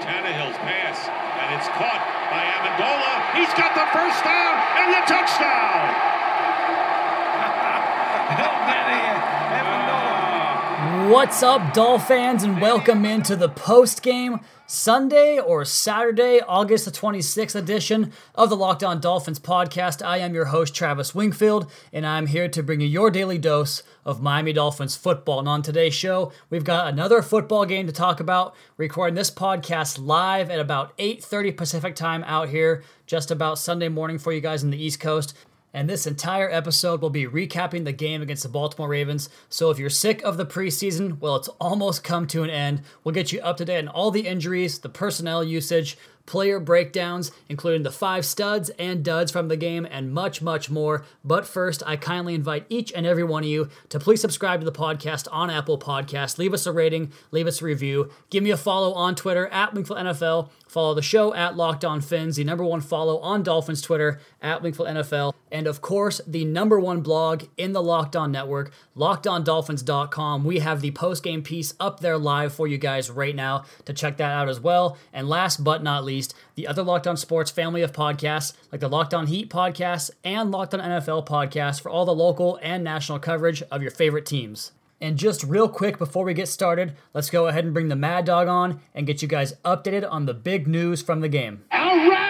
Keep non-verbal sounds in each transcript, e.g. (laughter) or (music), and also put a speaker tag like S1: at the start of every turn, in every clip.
S1: Tannehill's pass, and it's caught by Amendola. He's got the first down and the touchdown.
S2: What's up, Doll fans, and welcome into the post game Sunday or Saturday, August the 26th edition of the Locked On Dolphins podcast. I am your host, Travis Wingfield, and I'm here to bring you your daily dose of Miami Dolphins football. And on today's show, we've got another football game to talk about. Recording this podcast live at about 8:30 Pacific time out here, just about Sunday morning for you guys in the East Coast and this entire episode will be recapping the game against the Baltimore Ravens. So if you're sick of the preseason, well, it's almost come to an end. We'll get you up to date on all the injuries, the personnel usage, player breakdowns, including the five studs and duds from the game, and much, much more. But first, I kindly invite each and every one of you to please subscribe to the podcast on Apple Podcasts. Leave us a rating, leave us a review, give me a follow on Twitter at Wingfield NFL. Follow the show at Locked On Fins, the number one follow on Dolphins Twitter at Wingfield NFL, and of course, the number one blog in the Locked On Network, LockedOnDolphins.com. We have the post game piece up there live for you guys right now to check that out as well. And last but not least, the other Locked On Sports family of podcasts, like the Locked On Heat podcast and Locked On NFL podcast, for all the local and national coverage of your favorite teams. And just real quick before we get started, let's go ahead and bring the Mad Dog on and get you guys updated on the big news from the game.
S1: All right!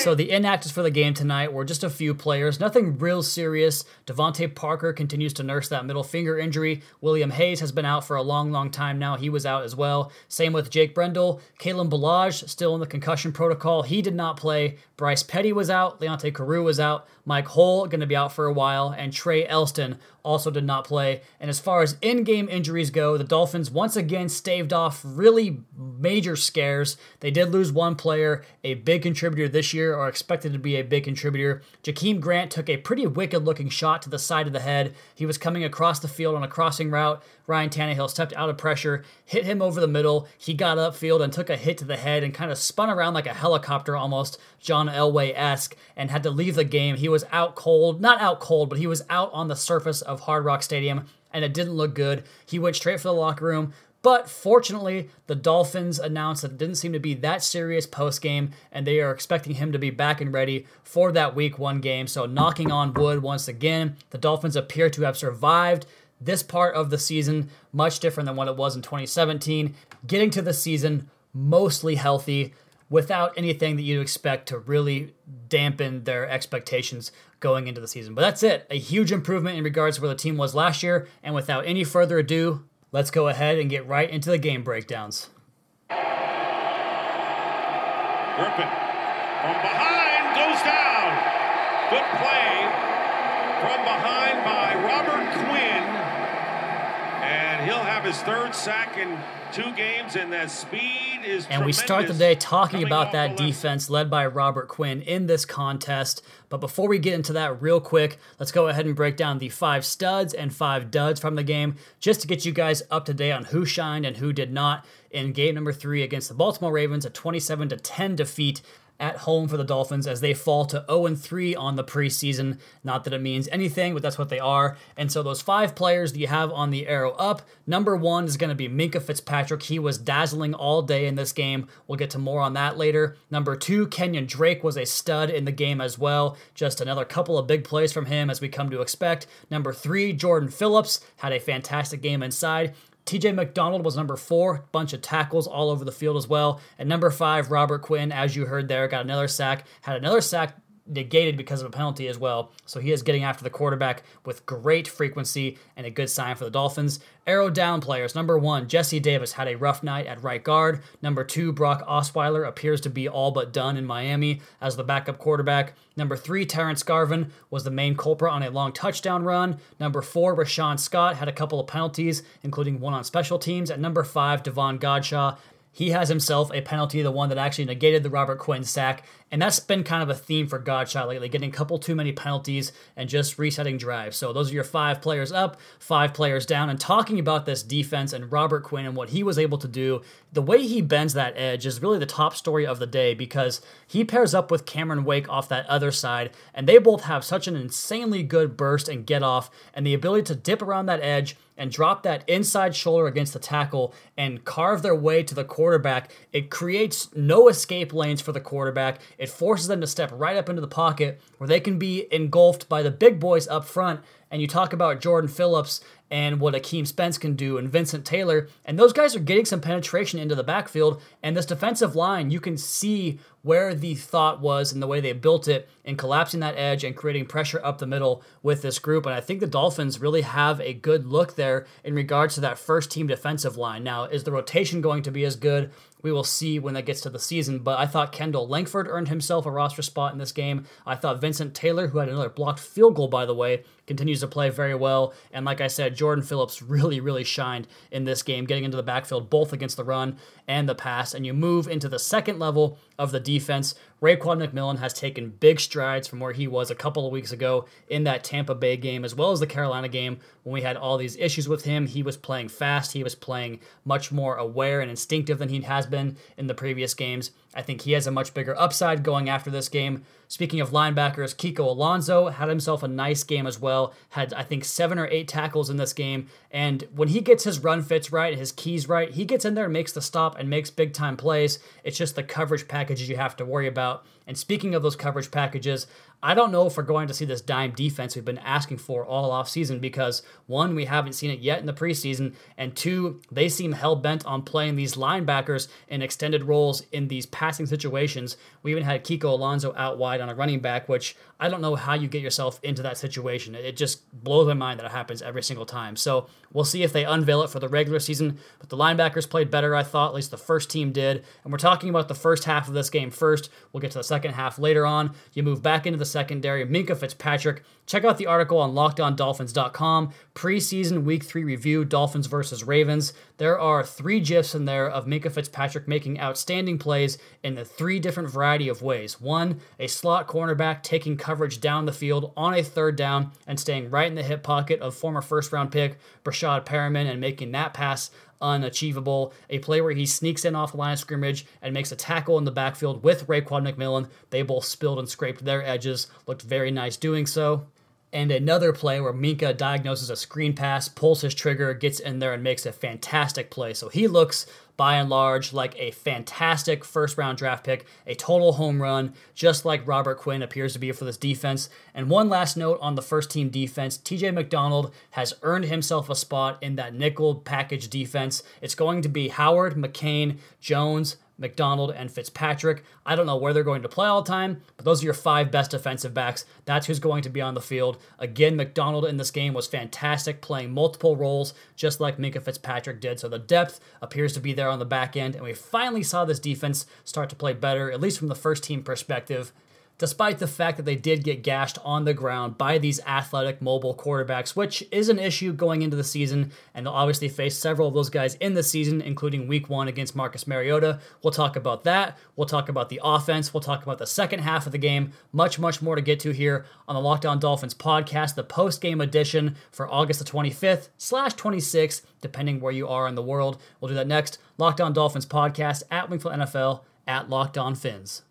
S2: So the inactives for the game tonight were just a few players, nothing real serious. DeVante Parker continues to nurse that middle finger injury. William Hayes has been out for a long, long time now. He was out as well. Same with Jake Brendel. Kalen Ballage still in the concussion protocol. He did not play. Bryce Petty was out. Leonte Carroo was out. Mike Hull going to be out for a while, and Trae Elston also did not play. And as far as in-game injuries go, the Dolphins once again staved off really major scares. They did lose one player, a big contributor this year, or expected to be a big contributor. Jakeem Grant took a pretty wicked-looking shot to the side of the head. He was coming across the field on a crossing route. Ryan Tannehill stepped out of pressure, hit him over the middle. He got upfield and took a hit to the head and kind of spun around like a helicopter almost, John Elway esque, and had to leave the game. He was out cold, not out cold, but he was out on the surface of Hard Rock Stadium, and it didn't look good. He went straight for the locker room. But fortunately, the Dolphins announced that it didn't seem to be that serious post game, and they are expecting him to be back and ready for that week one game. So, knocking on wood once again, the Dolphins appear to have survived this part of the season, much different than what it was in 2017, getting to the season mostly healthy without anything that you'd expect to really dampen their expectations going into the season. But that's it. A huge improvement in regards to where the team was last year. And without any further ado, let's go ahead and get right into the game breakdowns.
S1: Griffin from behind goes down. Good play from behind by Robert Quinn. And he'll have his third sack in two games, and that speed is
S2: And we start the day talking about that defense led by Robert Quinn in this contest. But before we get into that real quick, let's go ahead and break down the five studs and five duds from the game just to get you guys up to date on who shined and who did not in game number three against the Baltimore Ravens, a 27 to 10 defeat at home for the Dolphins as they fall to 0 3 on the preseason. Not that it means anything, but that's what they are. And so, those five players that you have on the arrow up number one is going to be Minkah Fitzpatrick. He was dazzling all day in this game. We'll get to more on that later. Number two, Kenyon Drake was a stud in the game as well. Just another couple of big plays from him as we come to expect. Number three, Jordan Phillips had a fantastic game inside. TJ McDonald was number four, bunch of tackles all over the field as well. And number five, Robert Quinn, as you heard there, got another sack, had another sack negated because of a penalty as well. So he is getting after the quarterback with great frequency and a good sign for the Dolphins. Arrow down players. Number one, Jesse Davis had a rough night at right guard. Number two, Brock Osweiler appears to be all but done in Miami as the backup quarterback. Number three, Terrence Garvin was the main culprit on a long touchdown run. Number four, Rashawn Scott had a couple of penalties, including one on special teams. At number five, Davon Godchaux he has himself a penalty, the one that actually negated the Robert Quinn sack. And that's been kind of a theme for Godchaux lately, getting a couple too many penalties and just resetting drives. So those are your five players up, five players down. And talking about this defense and Robert Quinn and what he was able to do, the way he bends that edge is really the top story of the day because he pairs up with Cameron Wake off that other side, and they both have such an insanely good burst and get off, and the ability to dip around that edge and drop that inside shoulder against the tackle and carve their way to the quarterback, it creates no escape lanes for the quarterback. It forces them to step right up into the pocket where they can be engulfed by the big boys up front. And you talk about Jordan Phillips and what Akeem Spence can do and Vincent Taylor. And those guys are getting some penetration into the backfield. And this defensive line, you can see where the thought was and the way they built it in collapsing that edge and creating pressure up the middle with this group. And I think the Dolphins really have a good look there in regards to that first team defensive line. Now, is the rotation going to be as good? We will see when that gets to the season, but I thought Kendall Langford earned himself a roster spot in this game. I thought Vincent Taylor, who had another blocked field goal, by the way, continues to play very well. And like I said, Jordan Phillips really, really shined in this game, getting into the backfield both against the run and the pass. And you move into the second level of the defense. Raekwon McMillan has taken big strides from where he was a couple of weeks ago in that Tampa Bay game, as well as the Carolina game when we had all these issues with him. He was playing fast, he was playing much more aware and instinctive than he has been in the previous games. I think he has a much bigger upside going after this game. Speaking of linebackers, Kiko Alonso had himself a nice game as well. Had, I think, seven or eight tackles in this game. And when he gets his run fits right, his keys right, he gets in there and makes the stop and makes big time plays. It's just the coverage packages you have to worry about. And speaking of those coverage packages, I don't know if we're going to see this dime defense we've been asking for all off season because one, we haven't seen it yet in the preseason, and two, they seem hell bent on playing these linebackers in extended roles in these passing situations. We even had Kiko Alonso out wide on a running back, which I don't know how you get yourself into that situation. It just blows my mind that it happens every single time. So we'll see if they unveil it for the regular season. But the linebackers played better, I thought, at least the first team did. And we're talking about the first half of this game first. We'll get to the second half later on. You move back into the secondary. Minkah Fitzpatrick. Check out the article on lockedondolphins.com. Preseason week three review Dolphins versus Ravens. There are three GIFs in there of Minkah Fitzpatrick making outstanding plays in the three different variety of ways. One, a slot cornerback taking coverage down the field on a third down and staying right in the hip pocket of former first round pick Breshad Perriman and making that pass unachievable. A play where he sneaks in off the line of scrimmage and makes a tackle in the backfield with Raekwon McMillan. They both spilled and scraped their edges. Looked very nice doing so. And another play where Minkah diagnoses a screen pass, pulls his trigger, gets in there, and makes a fantastic play. So he looks by and large like a fantastic first round draft pick, a total home run, just like Robert Quinn appears to be for this defense. And one last note on the first team defense TJ McDonald has earned himself a spot in that nickel package defense. It's going to be Howard, McCain, Jones, McDonald, and Fitzpatrick. I don't know where they're going to play all the time, but those are your five best defensive backs. That's who's going to be on the field. Again, McDonald in this game was fantastic, playing multiple roles, just like Minkah Fitzpatrick did. So the depth appears to be there on the back end, and we finally saw this defense start to play better, at least from the first team perspective despite the fact that they did get gashed on the ground by these athletic mobile quarterbacks, which is an issue going into the season. And they'll obviously face several of those guys in the season, including week one against Marcus Mariota. We'll talk about that. We'll talk about the offense. We'll talk about the second half of the game. Much, much more to get to here on the Locked On Dolphins podcast, the post game edition for August the 25th slash 26th, depending where you are in the world. We'll do that next. Locked On Dolphins podcast at Wingfield NFL at Locked On Fins.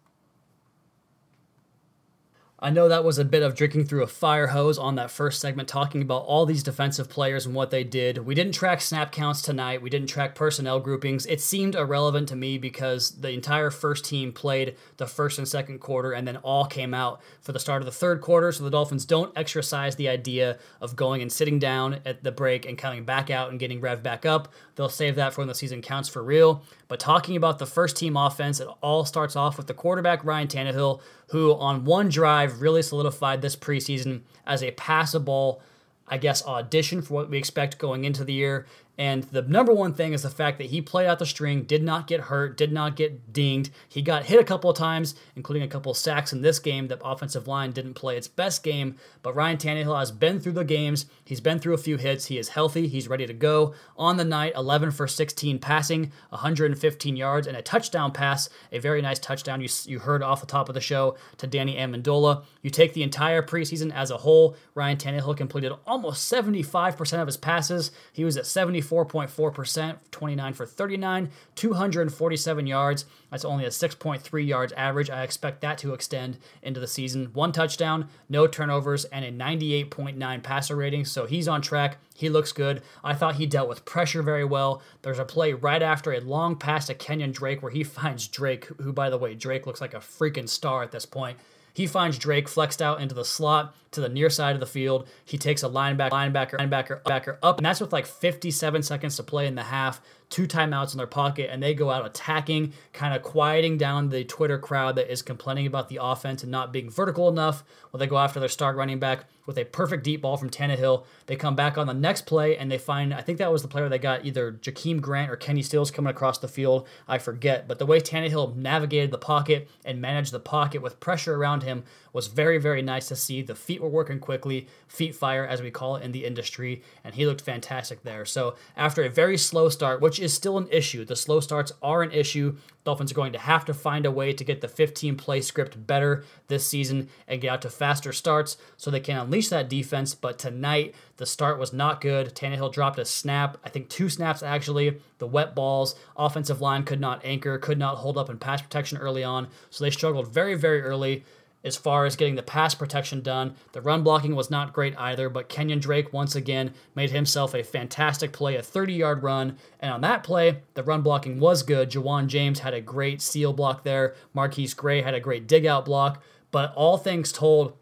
S2: I know that was a bit of drinking through a fire hose on that first segment, talking about all these defensive players and what they did. We didn't track snap counts tonight. We didn't track personnel groupings. It seemed irrelevant to me because the entire first team played the first and second quarter and then all came out for the start of the third quarter. So the Dolphins don't exercise the idea of going and sitting down at the break and coming back out and getting rev back up. They'll save that for when the season counts for real. But talking about the first team offense, it all starts off with the quarterback, Ryan Tannehill, who on one drive really solidified this preseason as a passable, I guess, audition for what we expect going into the year. And the number one thing is the fact that he played out the string, did not get hurt, did not get dinged. He got hit a couple of times, including a couple of sacks in this game. The offensive line didn't play its best game, but Ryan Tannehill has been through the games. He's been through a few hits. He is healthy. He's ready to go. On the night, 11 for 16 passing, 115 yards, and a touchdown pass. A very nice touchdown you, you heard off the top of the show to Danny Amendola. You take the entire preseason as a whole, Ryan Tannehill completed almost 75% of his passes. He was at 74 44.4%, 29 for 39, 247 yards. That's only a 6.3 yards average. I expect that to extend into the season. One touchdown, no turnovers, and a 98.9 passer rating. So he's on track. He looks good. I thought he dealt with pressure very well. There's a play right after a long pass to Kenyon Drake where he (laughs) finds Drake, who, by the way, Drake looks like a freaking star at this point. He finds Drake flexed out into the slot to the near side of the field. He takes a linebacker, linebacker, linebacker, backer up, and that's with like 57 seconds to play in the half, two timeouts in their pocket, and they go out attacking, kind of quieting down the Twitter crowd that is complaining about the offense and not being vertical enough. Well, they go after their star running back with a perfect deep ball from Tannehill. They come back on the next play and they find, I think that was the player they got either Jakeem Grant or Kenny Stills coming across the field. I forget. But the way Tannehill navigated the pocket and managed the pocket with pressure around him was very, very nice to see. The feet were working quickly, feet fire, as we call it in the industry, and he looked fantastic there. So after a very slow start, which is still an issue, the slow starts are an issue. Dolphins are going to have to find a way to get the 15 play script better this season and get out to faster starts so they can unleash that defense. But tonight, the start was not good. Tannehill dropped a snap, I think two snaps actually. The wet balls, offensive line could not anchor, could not hold up in pass protection early on. So they struggled very, very early as far as getting the pass protection done. The run blocking was not great either, but Kenyon Drake once again made himself a fantastic play, a 30 yard run. And on that play, the run blocking was good. Ja'Wuan James had a great seal block there. MarQueis Gray had a great dig out block. But all things told,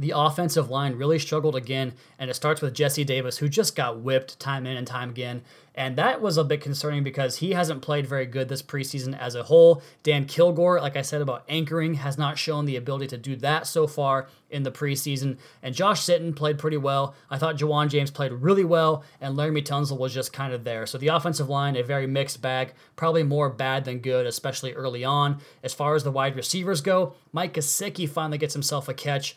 S2: the offensive line really struggled again, and it starts with Jesse Davis, who just got whipped time in and time again. And that was a bit concerning because he hasn't played very good this preseason as a whole. Dan Kilgore, like I said about anchoring, has not shown the ability to do that so far in the preseason. And Josh Sitton played pretty well. I thought Ja'Wuan James played really well, and Laremy Tunsil was just kind of there. So the offensive line, a very mixed bag, probably more bad than good, especially early on. As far as the wide receivers go, Mike Gesicki finally gets himself a catch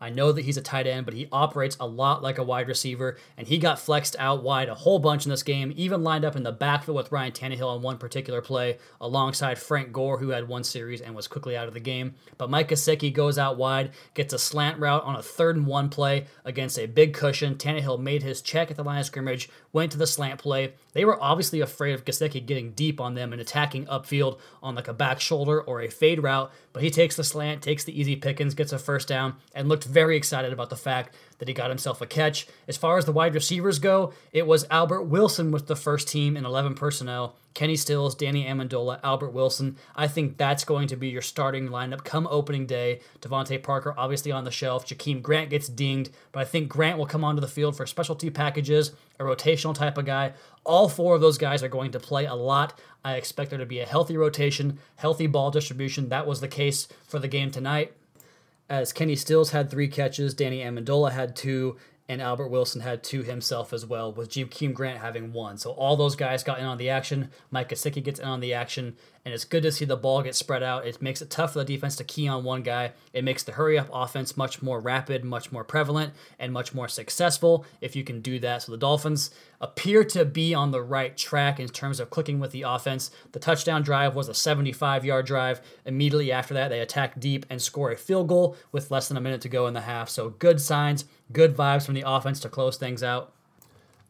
S2: I know that he's a tight end, but he operates a lot like a wide receiver, and he got flexed out wide a whole bunch in this game, even lined up in the backfield with Ryan Tannehill on one particular play, alongside Frank Gore, who had one series and was quickly out of the game. But Mike Gesicki goes out wide, gets a slant route on a third and one play against a big cushion. Tannehill made his check at the line of scrimmage, went to the slant play. They were obviously afraid of Gesicki getting deep on them and attacking upfield on like a back shoulder or a fade route, but he takes the slant, takes the easy pickings, gets a first down, and looked very excited about the fact that he got himself a catch. As far as the wide receivers go, it was Albert Wilson with the first team in 11 personnel. Kenny Stills, Danny Amendola, Albert Wilson. I think that's going to be your starting lineup come opening day. DeVante Parker obviously on the shelf. Jakeem Grant gets dinged, but I think Grant will come onto the field for specialty packages, a rotational type of guy. All four of those guys are going to play a lot. I expect there to be a healthy rotation, healthy ball distribution. That was the case for the game tonight as Kenny Stills had three catches, Danny Amendola had two, and Albert Wilson had two himself as well, with Jakeem Grant having one. So all those guys got in on the action. Mike Gesicki gets in on the action, and it's good to see the ball get spread out. It makes it tough for the defense to key on one guy. It makes the hurry up offense much more rapid, much more prevalent, and much more successful if you can do that. So the Dolphins appear to be on the right track in terms of clicking with the offense. The touchdown drive was a 75 yard drive. Immediately after that, they attack deep and score a field goal with less than a minute to go in the half. So good signs, good vibes from the offense to close things out.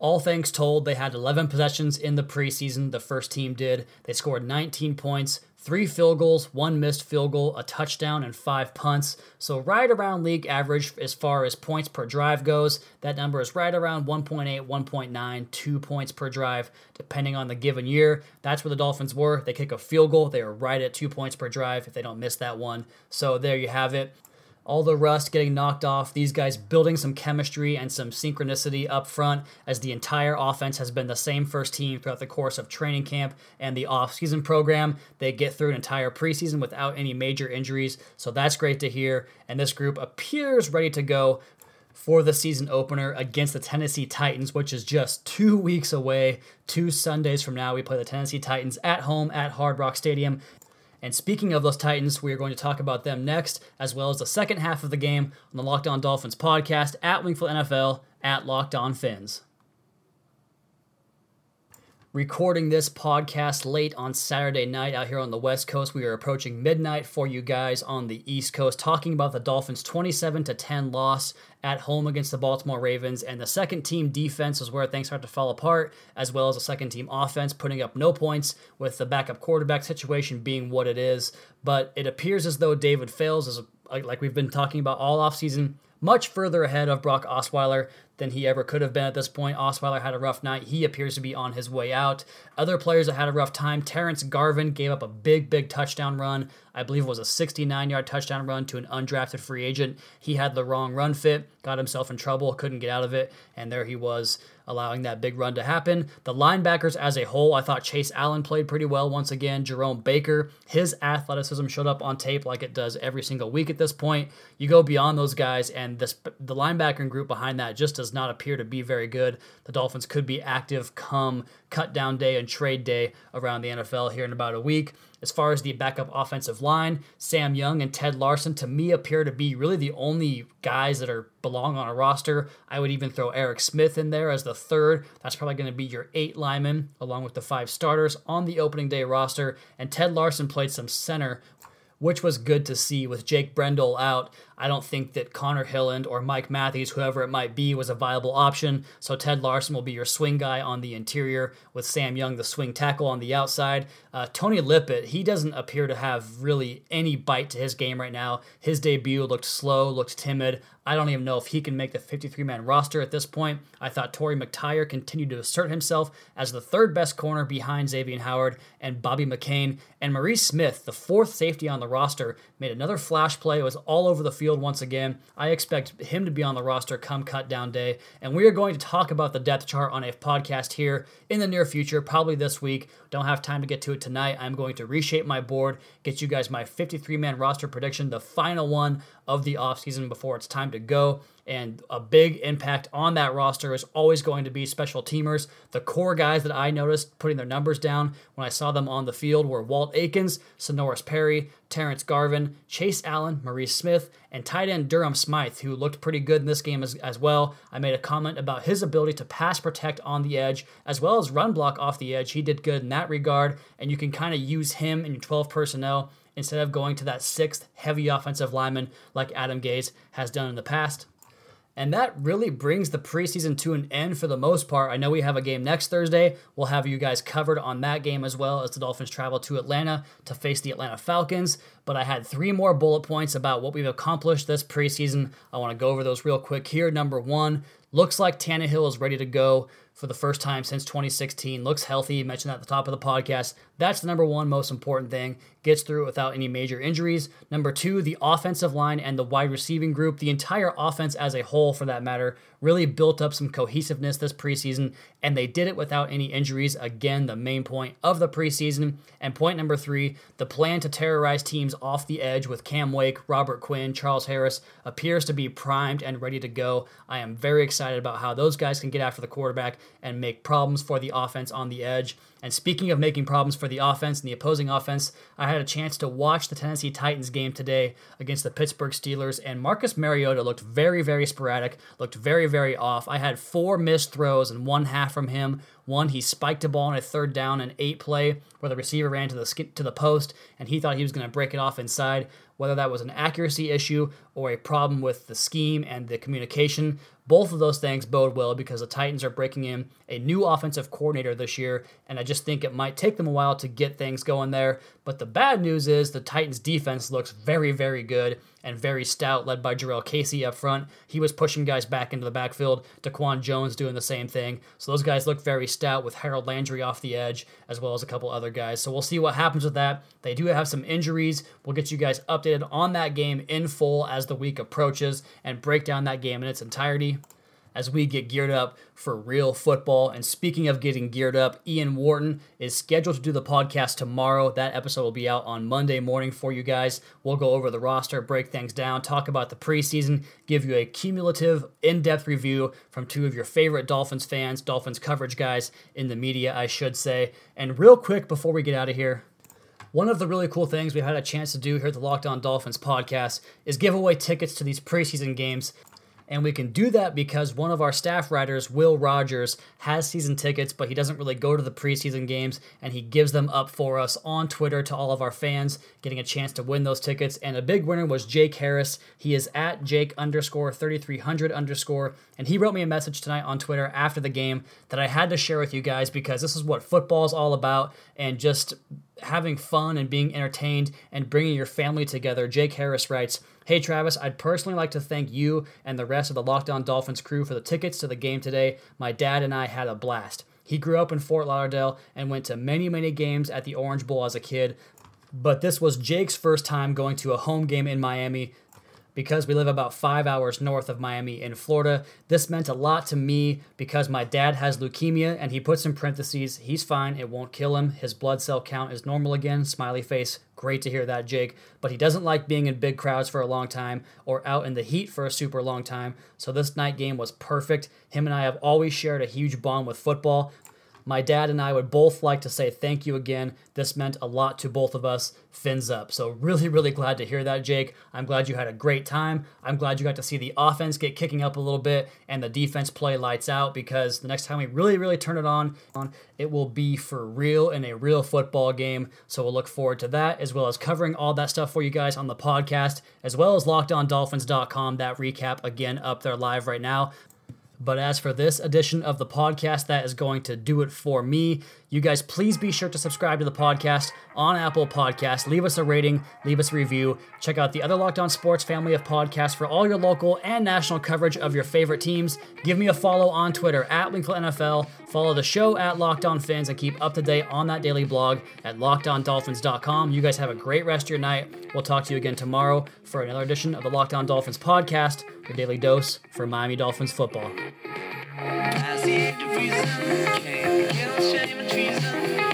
S2: All things told, they had 11 possessions in the preseason. The first team did. They scored 19 points, three field goals, one missed field goal, a touchdown, and five punts. So, right around league average as far as points per drive goes. That number is right around 1.8, 1.9, 2 points per drive, depending on the given year. That's where the Dolphins were. They kick a field goal, they are right at two points per drive if they don't miss that one. So, there you have it all the rust getting knocked off, these guys building some chemistry and some synchronicity up front as the entire offense has been the same first team throughout the course of training camp and the off-season program. They get through an entire preseason without any major injuries, so that's great to hear. And this group appears ready to go for the season opener against the Tennessee Titans, which is just two weeks away. Two Sundays from now, we play the Tennessee Titans at home at Hard Rock Stadium. And speaking of those Titans, we are going to talk about them next, as well as the second half of the game on the Locked On Dolphins podcast at Wingfield NFL at Locked On Fins. Recording this podcast late on Saturday night out here on the West Coast. We are approaching midnight for you guys on the East Coast, talking about the Dolphins' 27 to 10 loss at home against the Baltimore Ravens. And the second team defense is where things start to fall apart, as well as the second team offense putting up no points with the backup quarterback situation being what it is. But it appears as though David Fales is like we've been talking about all offseason much further ahead of Brock Osweiler than he ever could have been at this point. Osweiler had a rough night. He appears to be on his way out. Other players that had a rough time. Terrence Garvin gave up a big, big touchdown run. I believe it was a 69 yard touchdown run to an undrafted free agent. He had the wrong run fit, got himself in trouble, couldn't get out of it, and there he was allowing that big run to happen. The linebackers as a whole, I thought Chase Allen played pretty well once again. Jerome Baker, his athleticism showed up on tape like it does every single week at this point. You go beyond those guys, and this the linebacker group behind that just does not appear to be very good. The Dolphins could be active come cut down day and trade day around the NFL here in about a week. As far as the backup offensive line, Sam Young and Ted Larsen to me appear to be really the only guys that are belong on a roster. I would even throw Eric Smith in there as the third. That's probably going to be your eight linemen along with the five starters on the opening day roster. And Ted Larsen played some center which was good to see with Jake Brendel out. I don't think that Connor Hilland or Mike Matthews, whoever it might be, was a viable option. So Ted Larsen will be your swing guy on the interior with Sam Young, the swing tackle on the outside. Uh, Tony Lippett, he doesn't appear to have really any bite to his game right now. His debut looked slow, looked timid. I don't even know if he can make the 53 man roster at this point. I thought Torry McTyer continued to assert himself as the third best corner behind Xavier Howard and Bobby McCain. And Maurice Smith, the fourth safety on the roster, made another flash play. It was all over the field once again. I expect him to be on the roster come cut down day. And we are going to talk about the depth chart on a podcast here in the near future, probably this week. Don't have time to get to it tonight. I'm going to reshape my board, get you guys my 53 man roster prediction, the final one of the offseason before it's time to go. And a big impact on that roster is always going to be special teamers. The core guys that I noticed putting their numbers down when I saw them on the field were Walt Aikens, Senorise Perry, Terrence Garvin, Chase Allen, Maurice Smith, and tight end Durham Smythe, who looked pretty good in this game as, as well. I made a comment about his ability to pass protect on the edge as well as run block off the edge. He did good in that regard, and you can kind of use him in your 12 personnel instead of going to that sixth heavy offensive lineman like Adam Gase has done in the past. And that really brings the preseason to an end for the most part. I know we have a game next Thursday. We'll have you guys covered on that game as well as the Dolphins travel to Atlanta to face the Atlanta Falcons. But I had three more bullet points about what we've accomplished this preseason. I want to go over those real quick here. Number one, looks like Tannehill is ready to go for the first time since 2016. Looks healthy. Mentioned that at the top of the podcast. That's the number one most important thing. Gets through it without any major injuries. Number two, the offensive line and the wide receiving group, the entire offense as a whole, for that matter, really built up some cohesiveness this preseason, and they did it without any injuries. Again, the main point of the preseason. And point number three, the plan to terrorize teams off the edge with Cam Wake, Robert Quinn, Charles Harris appears to be primed and ready to go. I am very excited about how those guys can get after the quarterback and make problems for the offense on the edge. And speaking of making problems for the offense and the opposing offense, I had a chance to watch the Tennessee Titans game today against the Pittsburgh Steelers, and Marcus Mariota looked very, very sporadic, looked very, very off. I had four missed throws and one half from him. One, he spiked a ball on a third down and eight play where the receiver ran to the to the post, and he thought he was going to break it off inside. Whether that was an accuracy issue or a problem with the scheme and the communication, both of those things bode well because the Titans are breaking in a new offensive coordinator this year, and I just think it might take them a while to get things going there. But the bad news is the Titans' defense looks very, very good and very stout, led by Jurrell Casey up front. He was pushing guys back into the backfield. Daquan Jones doing the same thing. So those guys look very stout with Harold Landry off the edge, as well as a couple other guys. So we'll see what happens with that. They do have some injuries. We'll get you guys updated on that game in full as the week approaches and break down that game in its entirety as we get geared up for real football. And speaking of getting geared up, Ian Wharton is scheduled to do the podcast tomorrow. That episode will be out on Monday morning for you guys. We'll go over the roster, break things down, talk about the preseason, give you a cumulative, in depth review from two of your favorite Dolphins fans, Dolphins coverage guys in the media, I should say. And real quick before we get out of here, one of the really cool things we've had a chance to do here at the Locked On Dolphins podcast is give away tickets to these preseason games And we can do that because one of our staff writers, Will Rogers, has season tickets, but he doesn't really go to the preseason games and he gives them up for us on Twitter to all of our fans, getting a chance to win those tickets. And a big winner was Jake Harris. He is at Jake underscore 3300 underscore. And he wrote me a message tonight on Twitter after the game that I had to share with you guys because this is what football is all about and just having fun and being entertained and bringing your family together. Jake Harris writes, Hey Travis, I'd personally like to thank you and the rest of the Locked On Dolphins crew for the tickets to the game today. My dad and I had a blast. He grew up in Fort Lauderdale and went to many, many games at the Orange Bowl as a kid. But this was Jake's first time going to a home game in Miami, because we live about five hours north of Miami in Florida. This meant a lot to me because my dad has leukemia and he puts in parentheses, he's fine, it won't kill him. His blood cell count is normal again. Smiley face. Great to hear that, Jake. But he doesn't like being in big crowds for a long time or out in the heat for a super long time. So this night game was perfect. Him and I have always shared a huge bond with football. My dad and I would both like to say thank you again. This meant a lot to both of us. Fins up. So, really, really glad to hear that, Jake. I'm glad you had a great time. I'm glad you got to see the offense get kicking up a little bit and the defense play lights out because the next time we really, really turn it on, it will be for real in a real football game. So, we'll look forward to that as well as covering all that stuff for you guys on the podcast as well as lockedondolphins.com. That recap again up there live right now. But as for this edition of the podcast, that is going to do it for me. You guys, please be sure to subscribe to the podcast on Apple Podcast. Leave us a rating, leave us a review. Check out the other Locked On Sports family of podcasts for all your local and national coverage of your favorite teams. Give me a follow on Twitter at Wingfield NFL. Follow the show at Locked Fins and keep up to date on that daily blog at lockedondolphins.com. You guys have a great rest of your night. We'll talk to you again tomorrow for another edition of the Locked On Dolphins podcast, your daily dose for Miami Dolphins football guilt, shame, and treason.